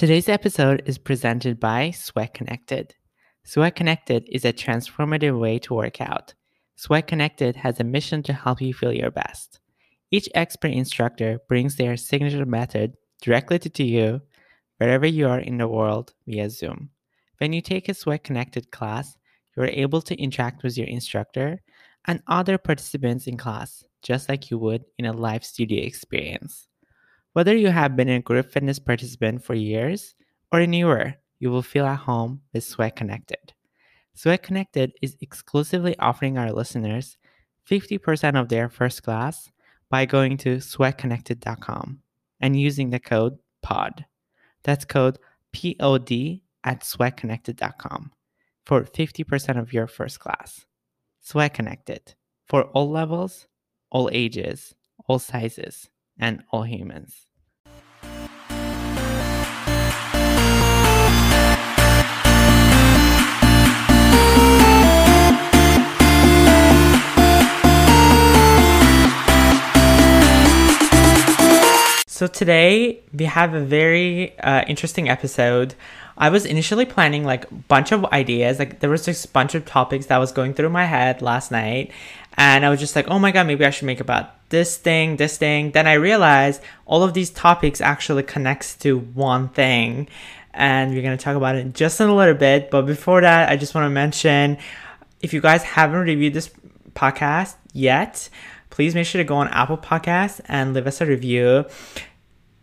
Today's episode is presented by Sweat Connected. Sweat Connected is a transformative way to work out. Sweat Connected has a mission to help you feel your best. Each expert instructor brings their signature method directly to you wherever you are in the world via Zoom. When you take a Sweat Connected class, you are able to interact with your instructor and other participants in class just like you would in a live studio experience. Whether you have been a group fitness participant for years or a newer, you will feel at home with Sweat Connected. Sweat Connected is exclusively offering our listeners 50% of their first class by going to sweatconnected.com and using the code POD. That's code POD at sweatconnected.com for 50% of your first class. Sweat Connected for all levels, all ages, all sizes, and all humans. So today we have a very uh, interesting episode. I was initially planning like a bunch of ideas. Like there was just a bunch of topics that was going through my head last night, and I was just like, oh my god, maybe I should make about this thing, this thing. Then I realized all of these topics actually connects to one thing, and we're gonna talk about it just in a little bit. But before that, I just want to mention if you guys haven't reviewed this podcast yet, please make sure to go on Apple Podcasts and leave us a review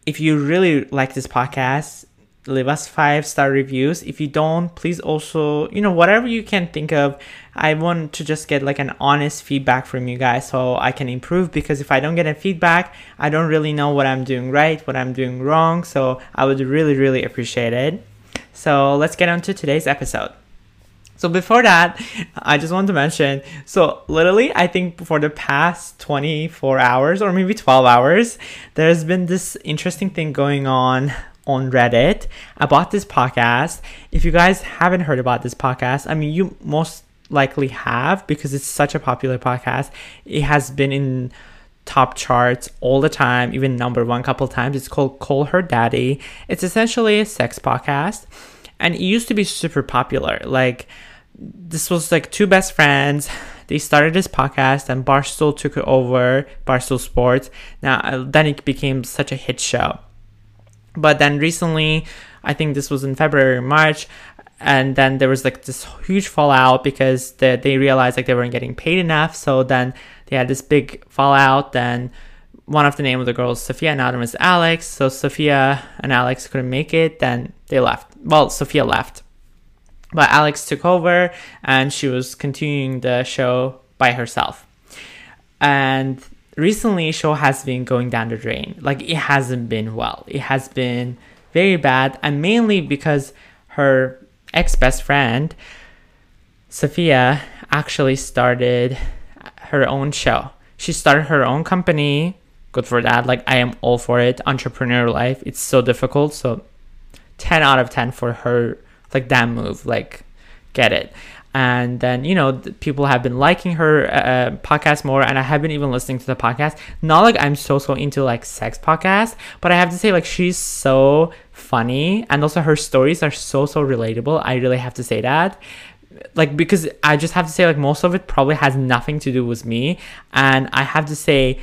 if you really like this podcast, leave us five star reviews. If you don't, please also, you know, whatever you can think of. I want to just get like an honest feedback from you guys so I can improve because if I don't get a feedback, I don't really know what I'm doing right, what I'm doing wrong. So I would really, really appreciate it. So let's get on to today's episode. So before that, I just want to mention, so literally, I think for the past 24 hours or maybe 12 hours, there's been this interesting thing going on on Reddit about this podcast. If you guys haven't heard about this podcast, I mean, you most likely have because it's such a popular podcast. It has been in top charts all the time, even number one couple times. It's called Call Her Daddy. It's essentially a sex podcast and it used to be super popular. Like this was like two best friends. They started this podcast, and Barstool took it over. Barstool Sports. Now uh, then it became such a hit show. But then recently, I think this was in February, or March, and then there was like this huge fallout because they, they realized like they weren't getting paid enough. So then they had this big fallout. Then one of the name of the girls, Sofia, and other was Alex. So Sofia and Alex couldn't make it. Then they left. Well, Sofia left but Alex took over and she was continuing the show by herself. And recently, show has been going down the drain. Like it hasn't been well. It has been very bad, and mainly because her ex best friend, Sofia, actually started her own show. She started her own company. Good for that. Like I am all for it. Entrepreneur life. It's so difficult. So 10 out of 10 for her like that move like get it and then you know people have been liking her uh, uh, podcast more and i have been even listening to the podcast. Not like i'm so so into like sex podcasts but i have to say like she's so funny and also her stories are so so relatable. I really have to say that. Like because i just have to say like most of it probably has nothing to do with me and i have to say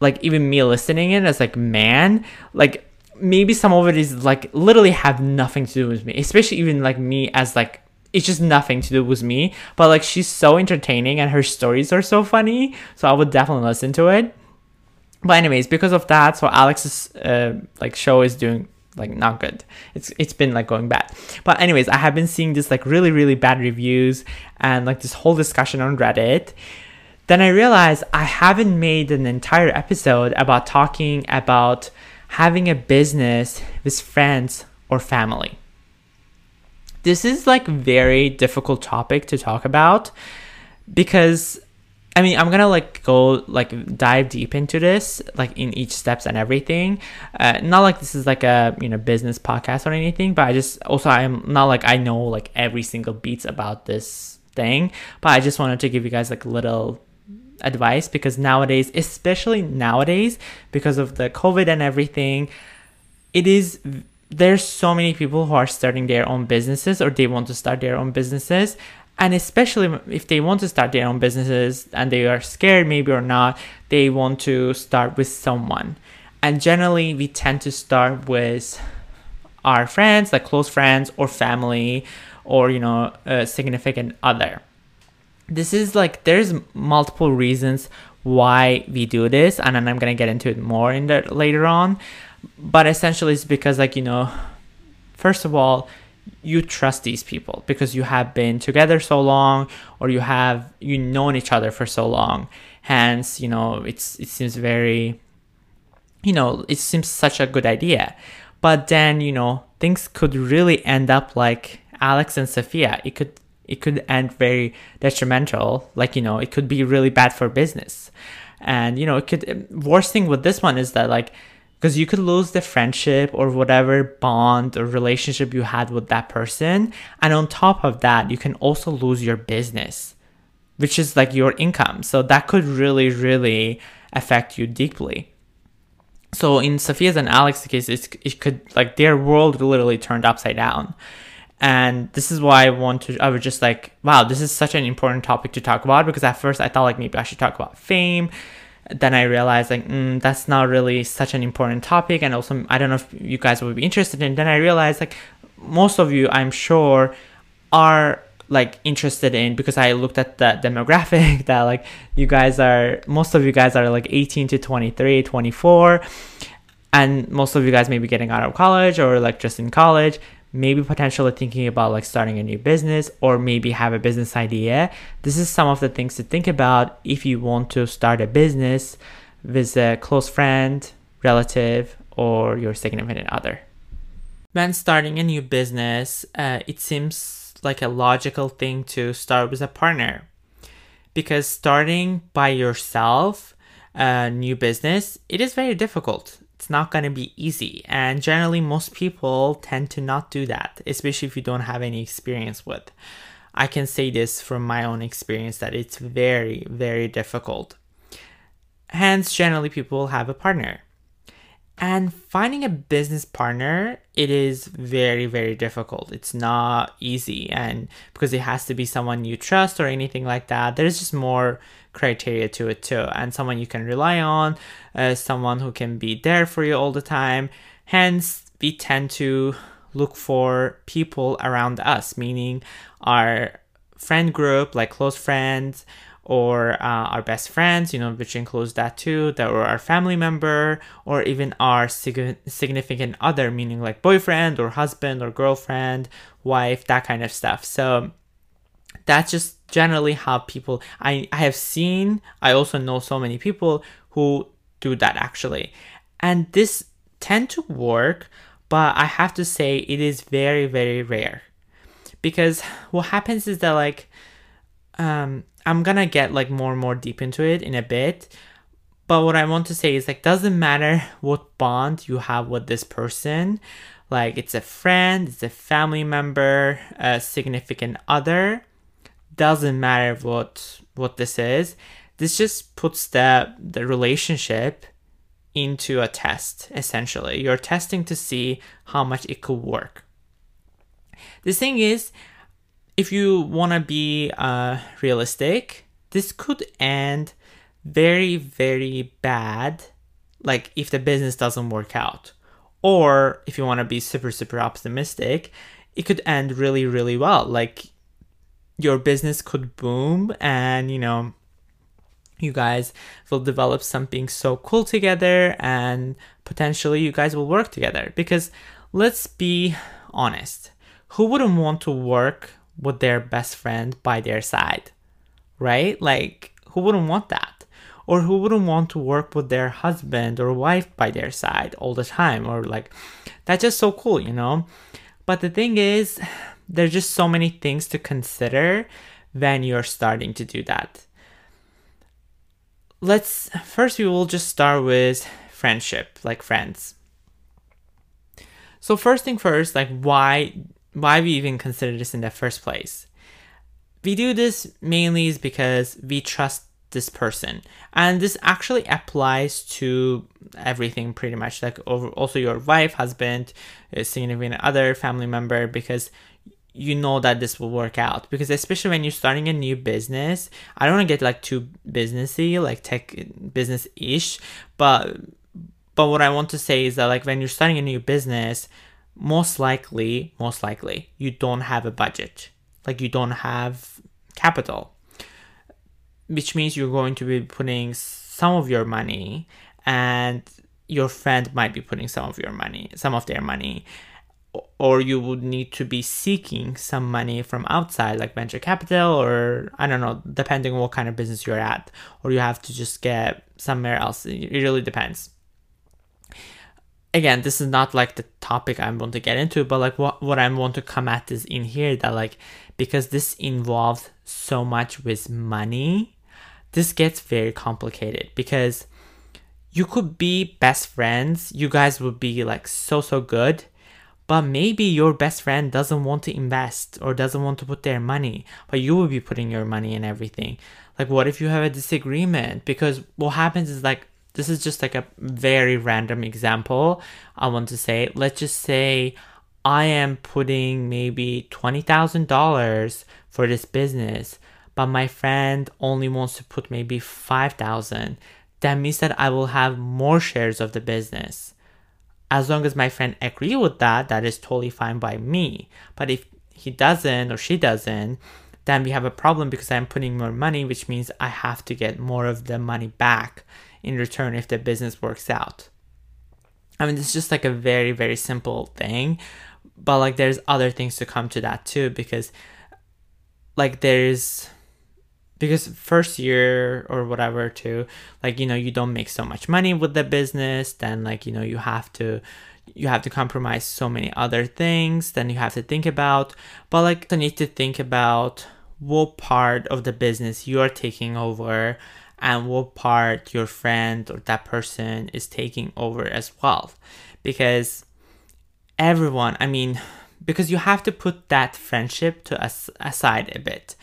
like even me listening in as like man like maybe some of it is like literally have nothing to do with me, especially even like me as like it's just nothing to do with me. But like she's so entertaining and her stories are so funny, so I would definitely listen to it. But anyways, because of that, so Alex's uh, like show is doing like not good. It's it's been like going bad. But anyways, I have been seeing this like really really bad reviews and like this whole discussion on Reddit. Then I realized I haven't made an entire episode about talking about having a business with friends or family. This is like very difficult topic to talk about because I mean, I'm gonna like go like dive deep into this, like in each steps and everything. Uh, not like this is like a you know business podcast or anything, but I just also I'm not like I know like every single beats about this thing, but I just wanted to give you guys like little advice because nowadays, especially nowadays, because of the COVID and everything, it is there's so many people who are starting their own businesses or they want to start their own businesses. And especially if they want to start their own businesses and they are scared maybe or not they want to start with someone. And generally we tend to start with our friends like close friends or family or you know a significant other. This is like there's multiple reasons why we do this and then i'm gonna get into it more in the later on but essentially it's because like you know first of all you trust these people because you have been together so long or you have you known each other for so long. Hence you know it's it seems very you know it seems such a good idea. But then you know things could really end up like alex and sofia. It could it could end very detrimental. Like you know it could be really bad for business. And you know it could worst thing with this one is that like because you could lose the friendship or whatever bond or relationship you had with that person. And on top of that you can also lose your business which is like your income. So that could really really affect you deeply. So in sofia's and alex's case it could like their world literally turned upside down. And this is why i want to i was just like wow this is such an important topic to talk about because at first i thought like maybe i should talk about fame then I realized like mm, that's not really such an important topic, and also I don't know if you guys would be interested in. Then I realized like most of you, I'm sure, are like interested in because I looked at the demographic that like you guys are most of you guys are like 18 to 23, 24 and most of you guys may be getting out of college or like just in college maybe potentially thinking about like starting a new business or maybe have a business idea. This is some of the things to think about if you want to start a business with a close friend, relative, or your significant other. When starting a new business, uh, it seems like a logical thing to start with a partner because starting by yourself a new business it is very difficult it's not going to be easy. And generally, most people tend to not do that, especially if you don't have any experience with. I can say this from my own experience that it's very, very difficult. Hence, generally, people have a partner. And finding a business partner, it is very, very difficult. It's not easy. And because it has to be someone you trust or anything like that, there's just more criteria to it too. And someone you can rely on, uh, someone who can be there for you all the time. Hence, we tend to look for people around us, meaning our friend group, like close friends, or uh, our best friends, you know, which includes that too, that or our family member, or even our sig- significant other, meaning like boyfriend or husband or girlfriend, wife, that kind of stuff. So that's just generally how people I, I have seen, I also know so many people who do that actually. And this tend to work, but I have to say it is very, very rare. Because what happens is that like um I'm gonna get like more and more deep into it in a bit. But what I want to say is like doesn't matter what bond you have with this person, like it's a friend, it's a family member, a significant other, doesn't matter what what this is. This just puts the the relationship into a test essentially. You're testing to see how much it could work. The thing is, if you want to be uh, realistic, this could end very, very bad. Like if the business doesn't work out, or if you want to be super, super optimistic, it could end really, really well. Like your business could boom, and you know, you guys will develop something so cool together, and potentially you guys will work together. Because let's be honest, who wouldn't want to work with their best friend by their side, right? Like, who wouldn't want that? Or who wouldn't want to work with their husband or wife by their side all the time? Or, like, that's just so cool, you know? But the thing is, there's just so many things to consider when you're starting to do that. Let's first, we will just start with friendship, like friends. So, first thing first, like, why why we even consider this in the first place. We do this mainly is because we trust this person. And this actually applies to everything pretty much. Like over also your wife husband significant other family member because you know that this will work out. Because especially when you're starting a new business i don't want to get like too businessy like tech business ish but but what i want to say is that like when you're starting a new business most likely most likely you don't have a budget. Like you don't have capital. Which means you're going to be putting some of your money and your friend might be putting some of your money some of their money. Or you would need to be seeking some money from outside like venture capital or i don't know depending on what kind of business you're at. Or you have to just get somewhere else. It really depends again this is not like the topic i want to get into but like what, what i want to come at is in here that like because this involves so much with money this gets very complicated because you could be best friends you guys would be like so so good but maybe your best friend doesn't want to invest or doesn't want to put their money but you will be putting your money in everything. Like what if you have a disagreement? Because what happens is like this is just like a very random example i want to say. Let's just say i am putting maybe $20000 for this business but my friend only wants to put maybe 5000 that means that i will have more shares of the business. As long as my friend agree with that that is totally fine by me. But if he doesn't or she doesn't then we have a problem because i'm putting more money which means i have to get more of the money back in return if the business works out. I mean it's just like a very very simple thing but like there's other things to come to that too because like there's because first year or whatever too like you know you don't make so much money with the business then like you know you have to you have to compromise so many other things then you have to think about. But like you need to think about what part of the business you are taking over and what part your friend or that person is taking over as well. Because everyone i mean because you have to put that friendship to as- aside a bit.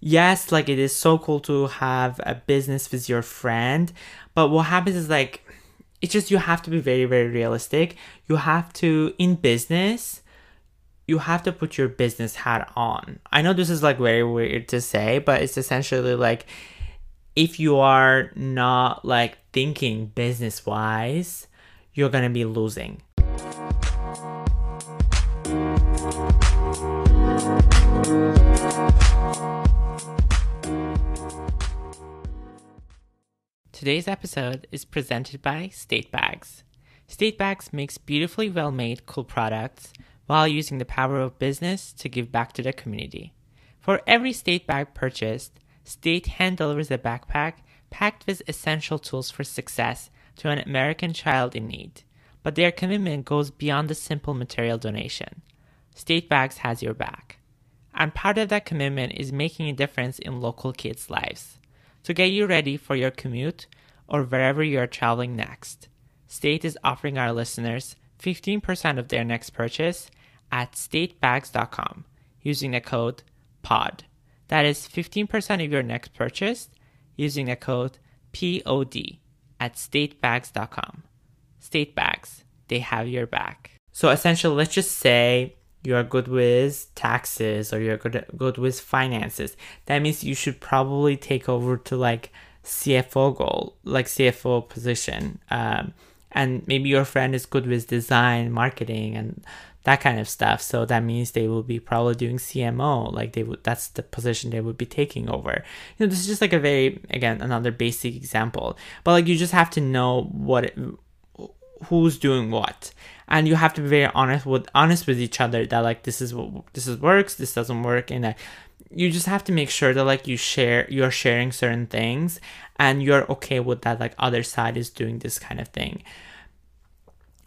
Yes, like it is so cool to have a business with your friend, but what happens is like it's just you have to be very very realistic. You have to in business you have to put your business hat on. I know this is like very weird to say, but it's essentially like if you are not like thinking business wise, you're to be losing. Today's episode is presented by State Bags. State Bags makes beautifully well made, cool products while using the power of business to give back to the community. For every State Bag purchased, State hand delivers a backpack packed with essential tools for success to an American child in need. But their commitment goes beyond the simple material donation. State Bags has your back. And part of that commitment is making a difference in local kids' lives to get you ready for your commute or wherever you are traveling next. State is offering our listeners 15% of their next purchase at statebags.com using the code POD. That is 15% of your next purchase using the code POD at statebags.com. State Bags, they have your back. So essentially, let's just say you're good with taxes or you're good good with finances that means you should probably take over to like cfo goal like cfo position um, and maybe your friend is good with design marketing and that kind of stuff. So that means they will be probably doing cmo like they would that's the position they would be taking over. You know this is just like a very again another basic example. But like you just have to know what it, who's doing what. And you have to be very honest with honest with each other that like this is what this is works this doesn't work and that you just have to make sure that like you share you're sharing certain things and you're okay with that like other side is doing this kind of thing.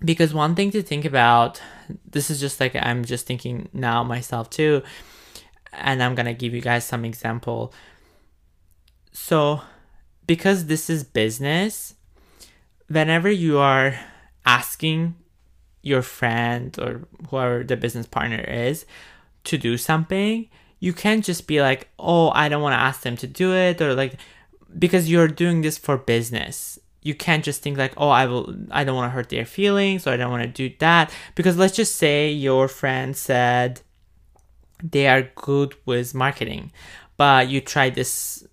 Because one thing to think about this is just like i'm just thinking now myself too and i'm gonna give you guys some example. So because this is business whenever you are asking your friend or whoever the business partner is to do something, you can't just be like, oh, I don't want to ask them to do it, or like, because you're doing this for business. You can't just think like oh i will i don't want to hurt their feelings or i don't want to do that because let's just say your friend said they are good with marketing but you try this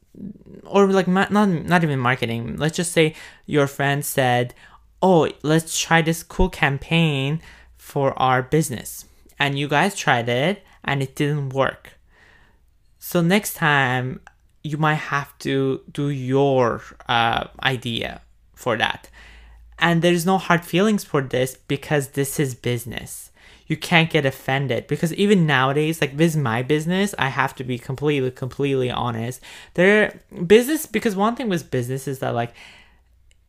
or like not not even marketing. Let's just say your friend said oh let's try this cool campaign for our business and you guys tried it and it didn't work so next time you might have to do your uh, idea for that. And there's no hard feelings for this because this is business. You can't get offended because even nowadays, like this is my business, I have to be completely, completely honest. There business because one thing with business is that like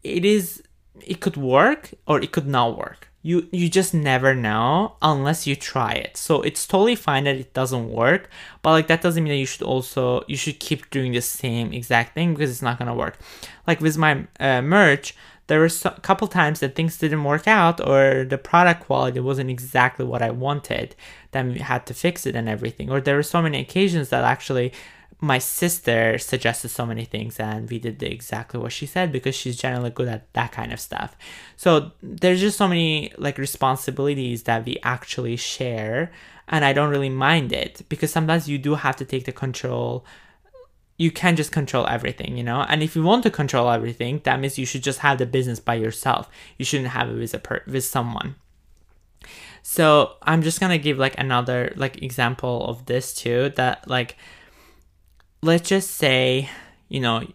it is it could work or it could not work. You you just never know unless you try it. So it's totally fine that it doesn't work, but like that doesn't mean that you should also you should keep doing the same exact thing because it's not gonna work like with my uh, merch there were a couple times that things didn't work out or the product quality wasn't exactly what i wanted then we had to fix it and everything or there were so many occasions that actually my sister suggested so many things and we did exactly what she said because she's generally good at that kind of stuff so there's just so many like responsibilities that we actually share and i don't really mind it because sometimes you do have to take the control you can't just control everything, you know? And if you want to control everything, that means you should just have the business by yourself. You shouldn't have it with a per- with someone. So I'm just gonna give like another like example of this too. That like, let's just say, you know,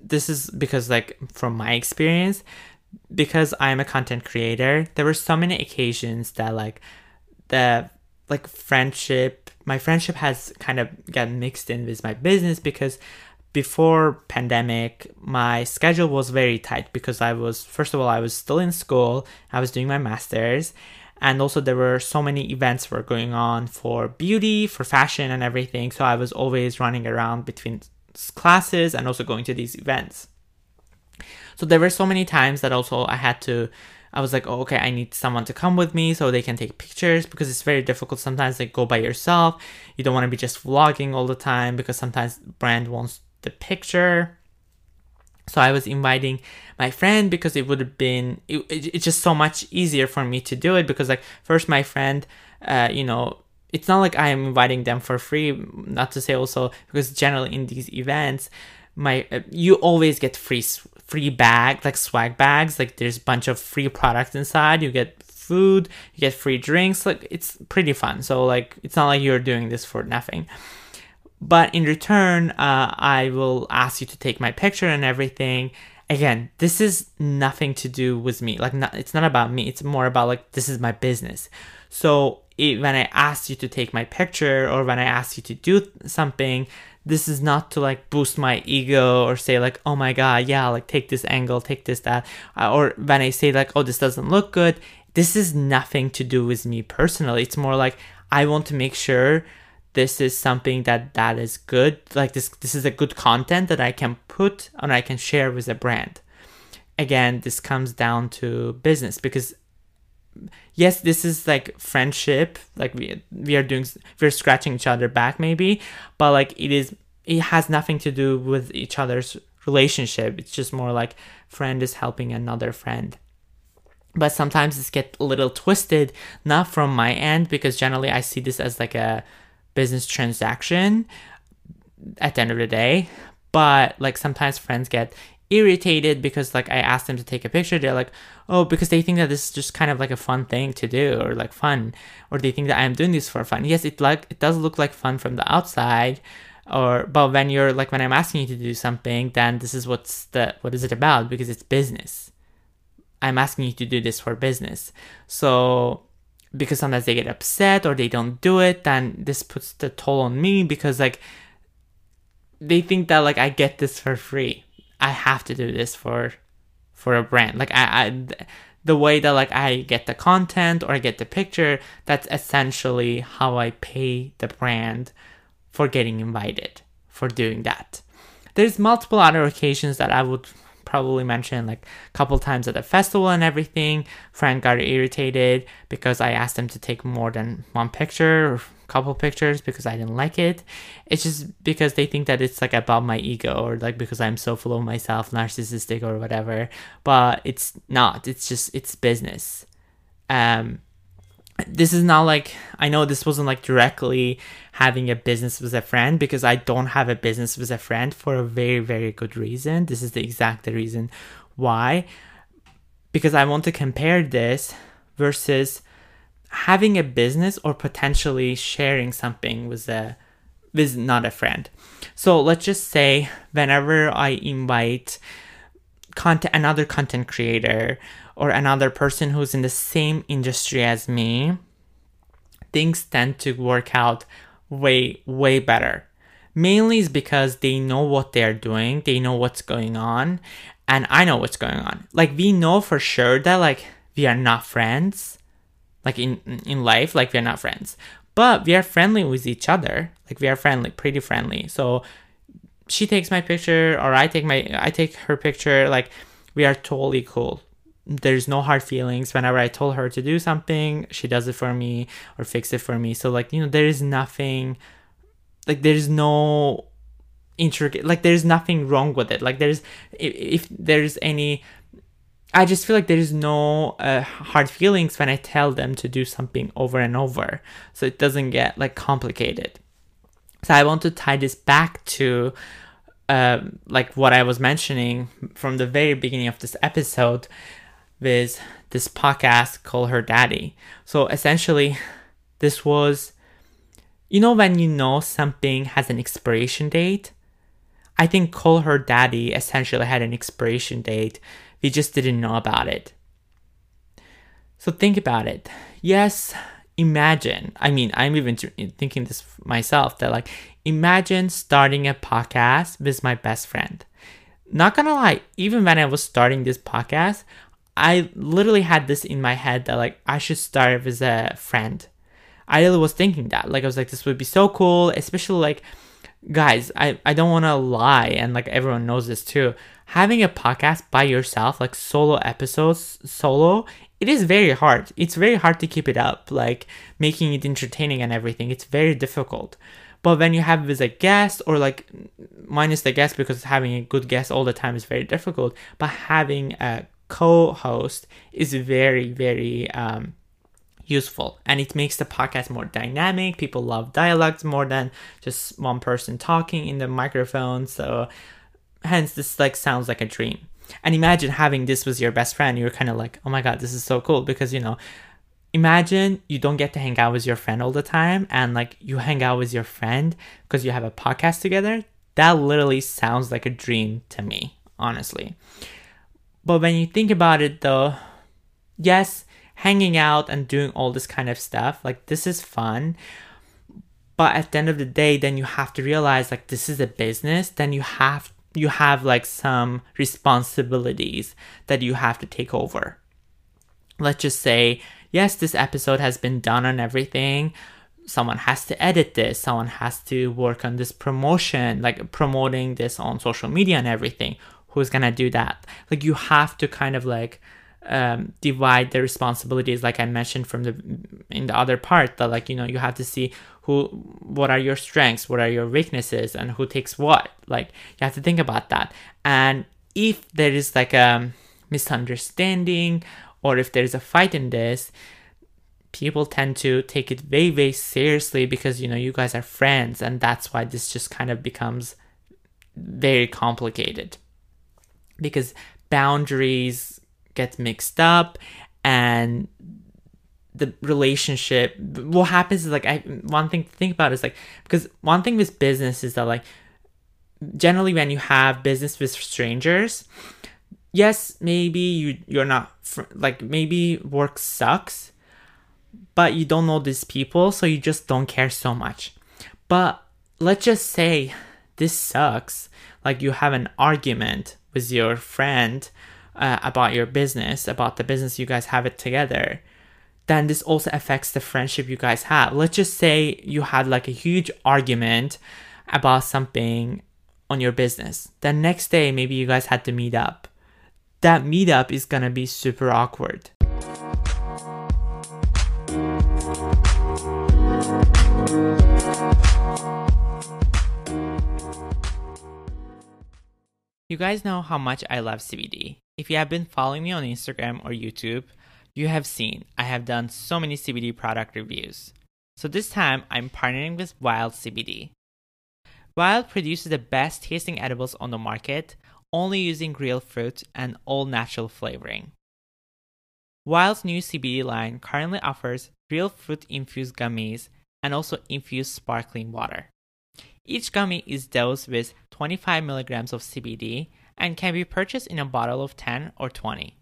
this is because like from my experience, because I'm a content creator, there were so many occasions that like the like friendship my friendship has kind of gotten mixed in with my business because before pandemic my schedule was very tight because i was first of all i was still in school i was doing my masters and also there were so many events were going on for beauty for fashion and everything so i was always running around between classes and also going to these events so there were so many times that also i had to I was like, oh, okay, I need someone to come with me so they can take pictures because it's very difficult sometimes like go by yourself. You don't want to be just vlogging all the time because sometimes brand wants the picture. So I was inviting my friend because it would have been it, it, it's just so much easier for me to do it because like first my friend uh you know it's not like I am inviting them for free not to say also because generally in these events my uh, you always get free free bag like swag bags like there's a bunch of free products inside you get food you get free drinks like it's pretty fun. So like it's not like you're doing this for nothing but in return uh, i will ask you to take my picture and everything. Again this is nothing to do with me. Like not, it's not about me. It's more about like this is my business. So it, when i ask you to take my picture or when i ask you to do something this is not to like boost my ego or say like oh my god yeah like take this angle take this that. Uh, or when i say like oh this doesn't look good this is nothing to do with me personally. It's more like i want to make sure this is something that that is good like this this is a good content that i can put and i can share with a brand. Again this comes down to business because yes this is like friendship like we we are doing we're scratching each other back maybe but like it is it has nothing to do with each other's relationship. It's just more like friend is helping another friend. But sometimes this get a little twisted not from my end because generally i see this as like a business transaction at the end of the day but like sometimes friends get irritated because like I asked them to take a picture. They're like, oh, because they think that this is just kind of like a fun thing to do or like fun, or they think that I'm doing this for fun. Yes, it like it does look like fun from the outside, or but when you're like when I'm asking you to do something, then this is what's the what is it about because it's business. I'm asking you to do this for business. So because sometimes they get upset or they don't do it, then this puts the toll on me because like they think that like I get this for free I have to do this for for a brand. Like I, I the way that like I get the content or I get the picture, that's essentially how I pay the brand for getting invited for doing that. There's multiple other occasions that I would probably mentioned like a couple times at the festival and everything. Friend got irritated because I asked them to take more than one picture or couple pictures because I didn't like it. It's just because they think that it's like about my ego or like because I'm so full of myself, narcissistic or whatever. But it's not. It's just it's business. Um this is not like I know this wasn't like directly having a business with a friend because I don't have a business with a friend for a very very good reason. This is the exact reason why because I want to compare this versus having a business or potentially sharing something with a with not a friend. So let's just say whenever I invite content another content creator or another person who's in the same industry as me, things tend to work out way, way better. Mainly is because they know what they're doing, they know what's going on, and I know what's going on. Like we know for sure that like we are not friends, like in in life, like we are not friends, but we are friendly with each other. Like we are friendly, pretty friendly. So she takes my picture or I take my I take her picture. Like we are totally cool there's no hard feelings. Whenever i told her to do something she does it for me or fix it for me. So like you know there is nothing like there's no intricate like there's nothing wrong with it. Like there's if, if there's any i just feel like there's no uh, hard feelings when i tell them to do something over and over. So it doesn't get like complicated. So i want to tie this back to uh, like what i was mentioning from the very beginning of this episode with this podcast called Her Daddy. So essentially, this was, you know, when you know something has an expiration date? I think Call Her Daddy essentially had an expiration date. We just didn't know about it. So think about it. Yes, imagine. I mean, I'm even thinking this myself that, like, imagine starting a podcast with my best friend. Not gonna lie, even when I was starting this podcast, I literally had this in my head that like I should start as a friend. I really was thinking that. Like I was like, this would be so cool, especially like guys, I, I don't wanna lie and like everyone knows this too. Having a podcast by yourself, like solo episodes solo, it is very hard. It's very hard to keep it up, like making it entertaining and everything. It's very difficult. But when you have with a guest or like minus the guest because having a good guest all the time is very difficult, but having a co-host is very very um, useful. And it makes the podcast more dynamic. People love dialogues more than just one person talking in the microphone. So hence this like sounds like a dream. And imagine having this with your best friend. You're kind of like oh my god this is so cool. Because you know imagine you don't get to hang out with your friend all the time and like you hang out with your friend because you have a podcast together. That literally sounds like a dream to me honestly but when you think about it though, yes, hanging out and doing all this kind of stuff, like this is fun. But at the end of the day, then you have to realize like this is a business, then you have you have like some responsibilities that you have to take over. Let's just say, yes, this episode has been done and everything. Someone has to edit this, someone has to work on this promotion, like promoting this on social media and everything who's gonna do that. Like you have to kind of like um, divide the responsibilities like i mentioned from the in the other part that like you know you have to see who what are your strengths what are your weaknesses and who takes what. Like you have to think about that. And if there is like a misunderstanding or if there's a fight in this people tend to take it very very seriously because you know you guys are friends and that's why this just kind of becomes very complicated because boundaries get mixed up and the relationship what happens is like i one thing to think about is like because one thing with business is that like generally when you have business with strangers yes maybe you you're not fr- like maybe work sucks but you don't know these people so you just don't care so much. But let's just say this sucks like you have an argument with your friend uh, about your business, about the business you guys have it together, then this also affects the friendship you guys have. Let's just say you had like a huge argument about something on your business. Then next day, maybe you guys had to meet up that meetup is gonna be super awkward. You guys know how much I love CBD. If you have been following me on Instagram or YouTube, you have seen I have done so many CBD product reviews. So this time I'm partnering with Wyld CBD. Wyld produces the best tasting edibles on the market, only using real fruit and all natural flavoring. Wyld's new CBD line currently offers real fruit infused gummies and also infused sparkling water. Each gummy is dosed with 25 milligrams of CBD and can be purchased in a bottle of 10 or 20.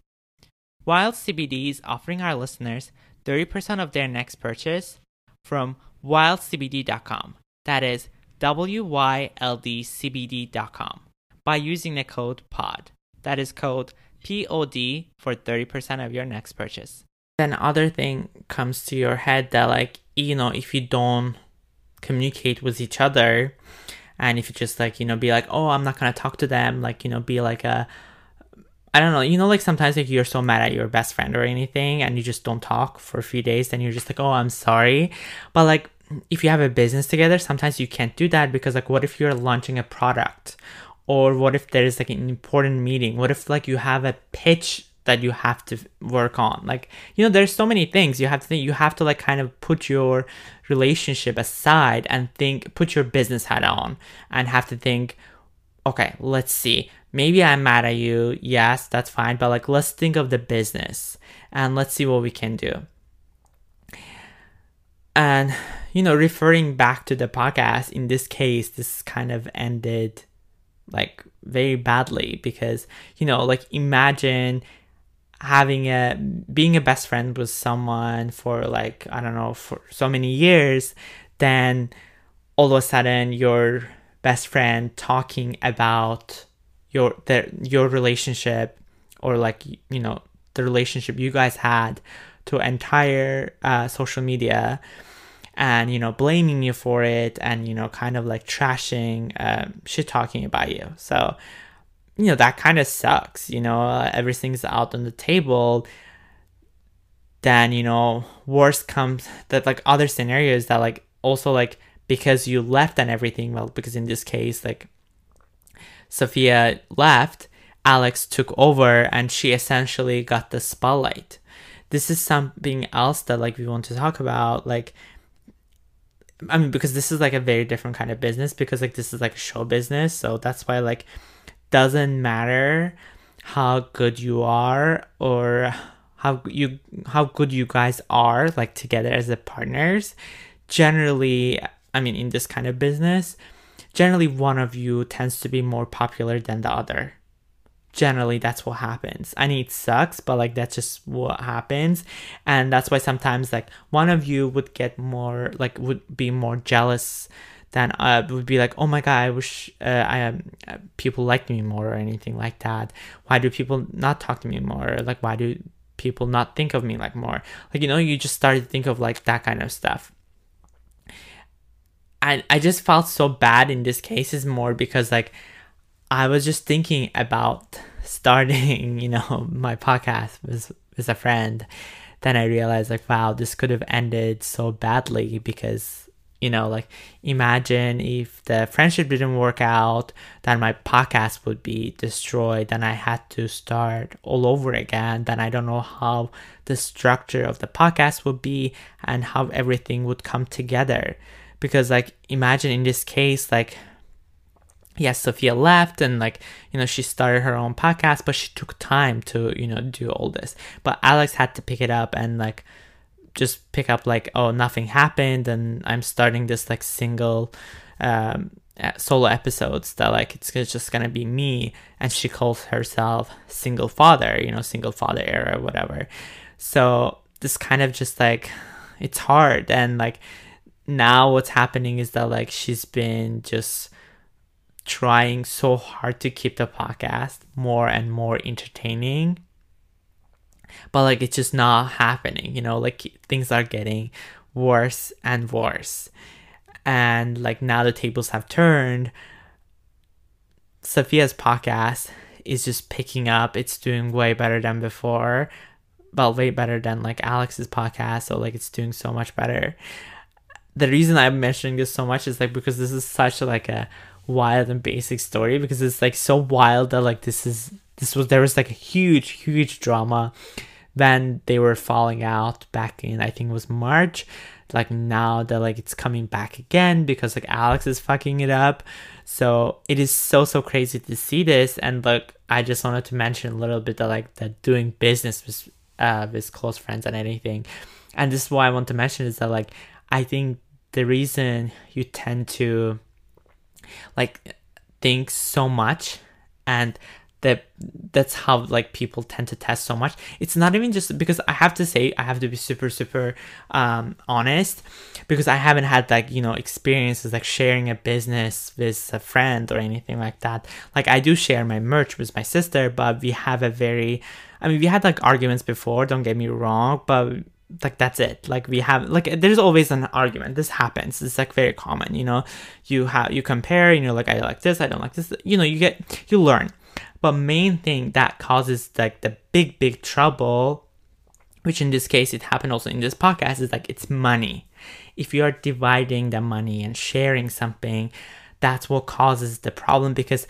Wyld CBD is offering our listeners 30% of their next purchase from wyldcbd.com. That is W-Y-L-D-C-B-D.com by using the code POD. That is code POD for 30% of your next purchase. Then other thing comes to your head that like, you know, if you don't communicate with each other. And if you just like you know be like oh i'm not gonna talk to them like you know be like a i don't know you know like sometimes like you're so mad at your best friend or anything and you just don't talk for a few days then you're just like oh i'm sorry. But like if you have a business together sometimes you can't do that because like what if you're launching a product? Or what if there is like an important meeting? What if like you have a pitch that you have to work on. Like you know there's so many things. You have to think you have to like kind of put your relationship aside and think put your business hat on and have to think okay let's see. Maybe i'm mad at you. Yes that's fine. But like let's think of the business and let's see what we can do. And you know referring back to the podcast in this case this kind of ended like very badly because you know like imagine having a being a best friend with someone for like I don't know for so many years, then all of a sudden your best friend talking about your their your relationship or like you know the relationship you guys had to entire uh, social media and you know blaming you for it and you know kind of like trashing um, shit talking about you. So you know that kind of sucks you know uh, everything's out on the table. Then you know worse comes that like other scenarios that like also like because you left and everything well because in this case like sofia left alex took over and she essentially got the spotlight. This is something else that like we want to talk about like i mean because this is like a very different kind of business because like this is like a show business so that's why like doesn't matter how good you are or how you how good you guys are like together as the partners generally i mean in this kind of business generally one of you tends to be more popular than the other. Generally that's what happens. I mean it sucks but like that's just what happens. And that's why sometimes like one of you would get more like would be more jealous then I would be like, oh my god, I wish uh, I um, people liked me more or anything like that. Why do people not talk to me more? Like, why do people not think of me like more? Like, you know, you just started to think of like that kind of stuff. And I just felt so bad in this case is more because like I was just thinking about starting, you know, my podcast with with a friend. Then I realized like, wow, this could have ended so badly because you know like imagine if the friendship didn't work out then my podcast would be destroyed then i had to start all over again then i don't know how the structure of the podcast would be and how everything would come together. Because like imagine in this case like yes sofia left and like you know she started her own podcast but she took time to you know do all this. But alex had to pick it up and like just pick up like oh nothing happened and i'm starting this like single um, solo episodes that like it's just gonna be me and she calls herself single father you know single father era whatever. So this kind of just like it's hard and like now what's happening is that like she's been just trying so hard to keep the podcast more and more entertaining but like it's just not happening you know like things are getting worse and worse and like now the tables have turned sofia's podcast is just picking up. It's doing way better than before. Well, way better than like Alex's podcast. So like it's doing so much better. The reason I'm mentioning this so much is like because this is such like a wild and basic story because it's like so wild that like this is this was there was like a huge huge drama when they were falling out back in I think it was March like now that like it's coming back again because like Alex is fucking it up. So it is so so crazy to see this and like I just wanted to mention a little bit that like that doing business with uh with close friends and anything. And this is why I want to mention is that like I think the reason you tend to like think so much and that that's how like people tend to test so much. It's not even just because i have to say i have to be super super um honest because i haven't had like you know experiences like sharing a business with a friend or anything like that. Like i do share my merch with my sister but we have a very i mean we had like arguments before don't get me wrong but like that's it. Like we have like there's always an argument. This happens. It's like very common you know? You have you compare and you're like i like this i don't like this. You know you get you learn but main thing that causes like the big big trouble, which in this case it happened also in this podcast, is like it's money. If you are dividing the money and sharing something, that's what causes the problem because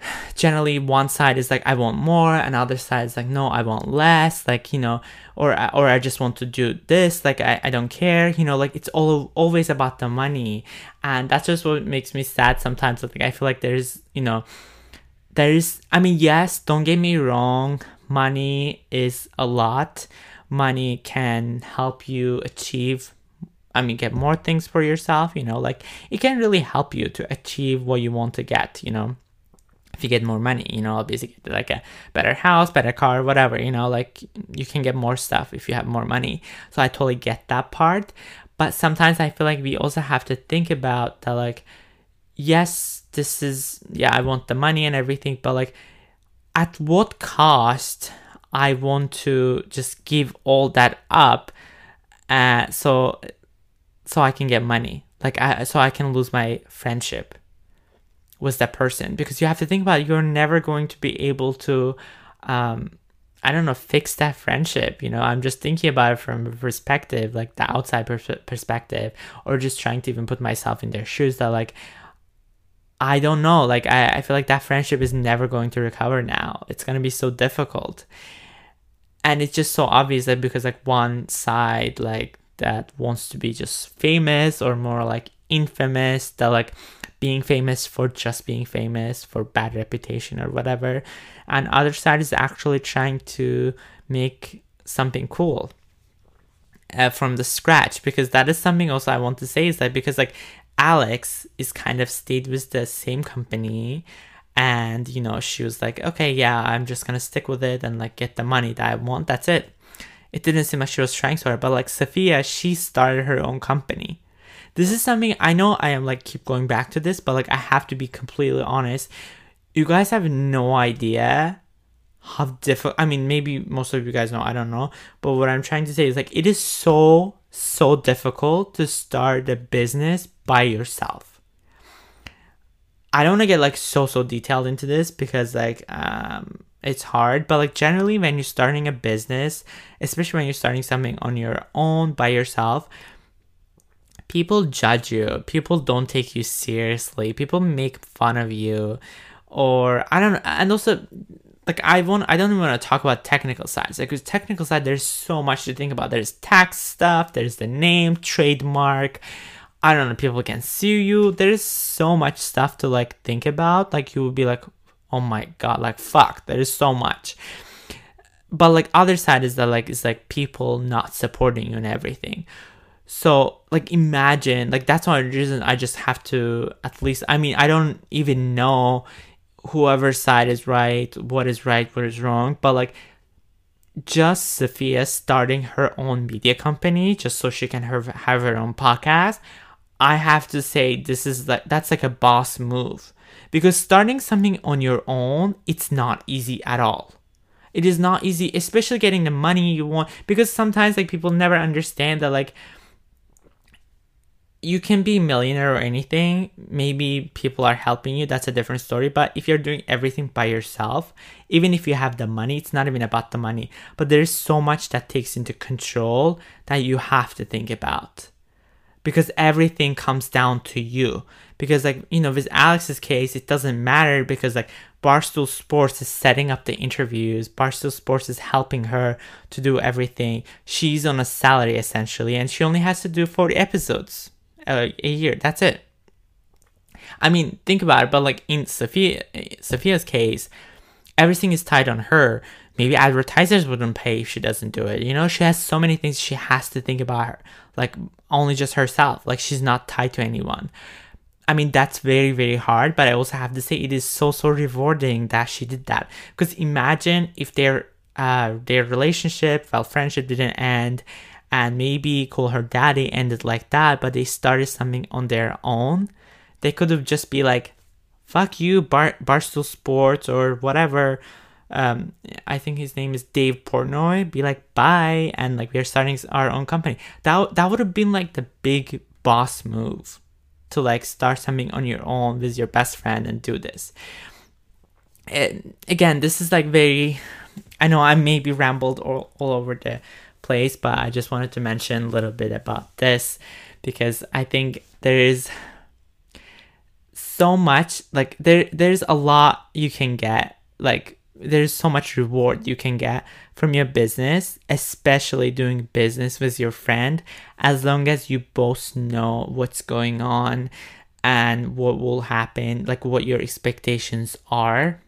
generally one side is like I want more, and other side is like no, I want less, like you know, or or I just want to do this, like I, I don't care, you know, like it's all always about the money, and that's just what makes me sad sometimes. Like I feel like there's you know there is i mean yes don't get me wrong money is a lot. Money can help you achieve i mean get more things for yourself you know like it can really help you to achieve what you want to get you know if you get more money you know obviously like a better house better car whatever you know like you can get more stuff if you have more money. So i totally get that part. But sometimes i feel like we also have to think about that like yes, this is, yeah, I want the money and everything, but like, at what cost I want to just give all that up uh, so so I can get money. Like I so I can lose my friendship with that person because you have to think about it, you're never going to be able to um I don't know fix that friendship, you know. I'm just thinking about it from a perspective like the outside pers- perspective or just trying to even put myself in their shoes that like I don't know. Like, I, I feel like that friendship is never going to recover now. It's going to be so difficult. And it's just so obvious that because, like, one side, like, that wants to be just famous or more like infamous, that, like, being famous for just being famous, for bad reputation or whatever. And other side is actually trying to make something cool. Uh, from the scratch because that is something also I want to say is that because like Alex is kind of stayed with the same company and you know she was like okay yeah i'm just gonna stick with it and like get the money that i want that's it. It didn't seem like she was trying so hard but like sofia she started her own company. This is something i know i am like keep going back to this but like i have to be completely honest. You guys have no idea how difficult i mean maybe most of you guys know i don't know but what i'm trying to say is like it is so so difficult to start a business by yourself. I don't want to get like so so detailed into this because like um it's hard, but like generally when you're starting a business, especially when you're starting something on your own by yourself, people judge you. People don't take you seriously. People make fun of you or I don't know, and also like I want I don't even want to talk about technical sides. Like because technical side there's so much to think about. There's tax stuff, there's the name, trademark. I don't know, people can sue you. There's so much stuff to like think about. Like you would be like, oh my god, like fuck, there is so much. But like other side is that like it's like people not supporting you and everything. So like imagine like that's one reason I just have to at least I mean I don't even know whoever's side is right, what is right, what is wrong, but like just Sofia starting her own media company just so she can have, have her own podcast, I have to say this is like that's like a boss move. Because starting something on your own, it's not easy at all. It is not easy, especially getting the money you want because sometimes like people never understand that like you can be millionaire or anything maybe people are helping you that's a different story but if you're doing everything by yourself even if you have the money it's not even about the money but there's so much that takes into control that you have to think about. Because everything comes down to you. Because like you know with alex's case it doesn't matter because like barstool sports is setting up the interviews barstool sports is helping her to do everything. She's on a salary essentially and she only has to do 40 episodes uh, a year. That's it. I mean, think about it. But like in Sofia, Sofia's case, everything is tied on her. Maybe advertisers wouldn't pay if she doesn't do it. You know, she has so many things she has to think about her, like only just herself. Like she's not tied to anyone. I mean, that's very, very hard, but I also have to say it is so, so rewarding that she did that. Because imagine if their uh, their relationship, well, friendship didn't end, and maybe call her daddy ended like that, but they started something on their own. They could have just be like, fuck you, Bar- Barstool Sports or whatever. Um, I think his name is Dave Portnoy. Be like, bye, and like we're starting our own company. That that would have been like the big boss move to like start something on your own with your best friend and do this. And again, this is like very. I know I maybe rambled all, all over the place, but I just wanted to mention a little bit about this because I think there is so much like there there's a lot you can get like there's so much reward you can get from your business especially doing business with your friend as long as you both know what's going on and what will happen like what your expectations are.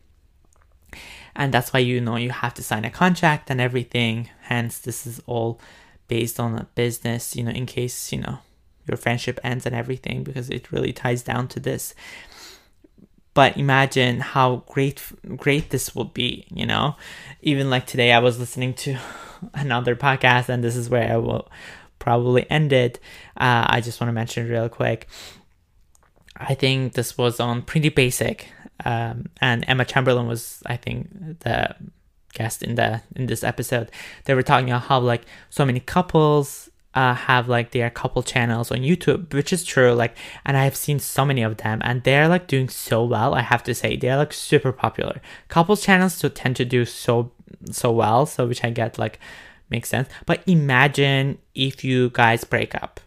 And that's why you know you have to sign a contract and everything hence this is all based on a business you know in case you know your friendship ends and everything because it really ties down to this. But imagine how great great this will be you know? Even like today i was listening to another podcast and this is where i will probably end it. Uh, i just want to mention real quick. I think this was on pretty basic um, and Emma Chamberlain was, I think, the guest in the in this episode. They were talking about how like so many couples uh, have like their couple channels on YouTube, which is true. Like, and I have seen so many of them, and they're like doing so well. I have to say, they're like super popular. Couples channels to tend to do so so well, so which I get like makes sense. But imagine if you guys break up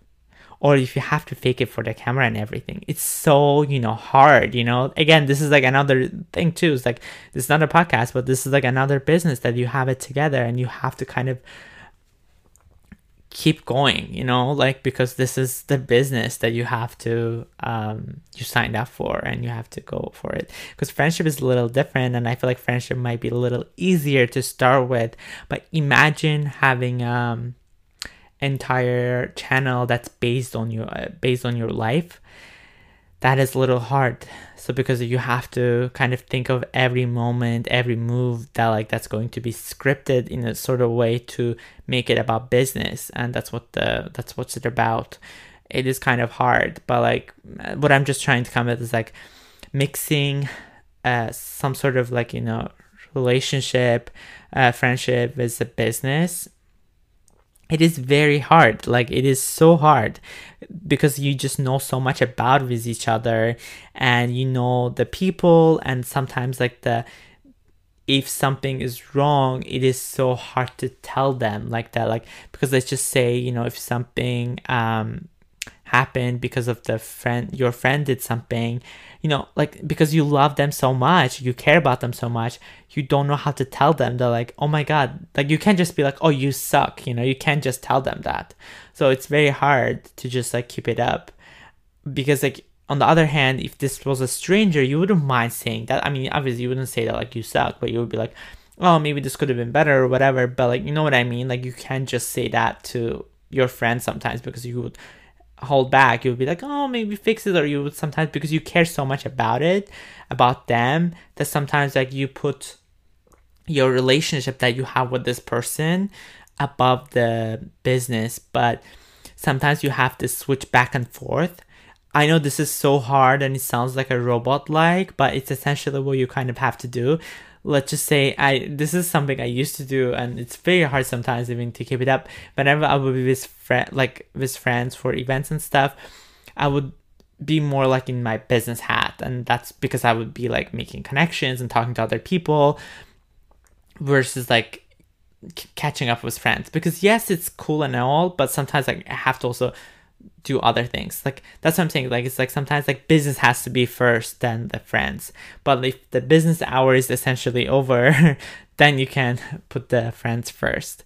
or if you have to fake it for the camera and everything. It's so you know hard you know? Again this is like another thing too. It's like this is not a podcast but this is like another business that you have it together and you have to kind of keep going you know? Like because this is the business that you have to um you signed up for and you have to go for it. Because friendship is a little different and i feel like friendship might be a little easier to start with. But imagine having um entire channel that's based on your uh, based on your life that is a little hard. So because you have to kind of think of every moment every move that like that's going to be scripted in a sort of way to make it about business. And that's what the that's what's it about. It is kind of hard but like what i'm just trying to come at is like mixing uh some sort of like you know relationship uh friendship with a business it is very hard like it is so hard because you just know so much about with each other and you know the people and sometimes like the if something is wrong it is so hard to tell them like that like because let's just say you know if something um happened because of the friend your friend did something you know like because you love them so much you care about them so much you don't know how to tell them. They're like oh my god like you can't just be like oh you suck you know you can't just tell them that. So it's very hard to just like keep it up because like on the other hand if this was a stranger you wouldn't mind saying that. I mean obviously you wouldn't say that like you suck but you would be like oh maybe this could have been better or whatever but like you know what i mean? Like you can't just say that to your friend sometimes because you would hold back. You would be like, oh, maybe fix it, or you would sometimes because you care so much about it, about them, that sometimes like you put your relationship that you have with this person above the business, but sometimes you have to switch back and forth. I know this is so hard and it sounds like a robot like, but it's essentially what you kind of have to do let's just say I this is something I used to do and it's very hard sometimes even to keep it up. Whenever I would be with friend like with friends for events and stuff, I would be more like in my business hat and that's because I would be like making connections and talking to other people versus like c- catching up with friends because yes it's cool and all but sometimes like I have to also do other things. Like that's what I'm saying. Like it's like sometimes like business has to be first then the friends. But if the business hour is essentially over then you can put the friends first.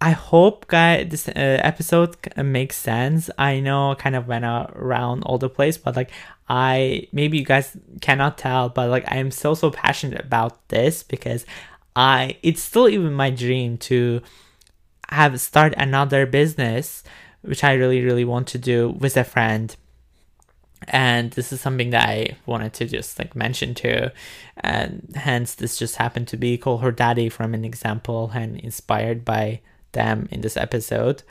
I hope, guys, this uh, episode makes sense. I know I kind of went around all the place, but like I maybe you guys cannot tell, but like I am so so passionate about this because I it's still even my dream to have start another business, which I really really want to do with a friend. And this is something that I wanted to just like mention too. And hence this just happened to be call her daddy from an example and inspired by them in this episode.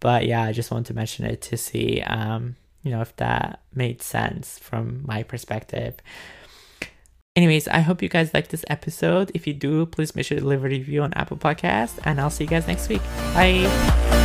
But yeah, I just want to mention it to see, um, you know, if that made sense from my perspective. Anyways, I hope you guys like this episode. If you do, please make sure to leave a review on Apple Podcast, and I'll see you guys next week. Bye.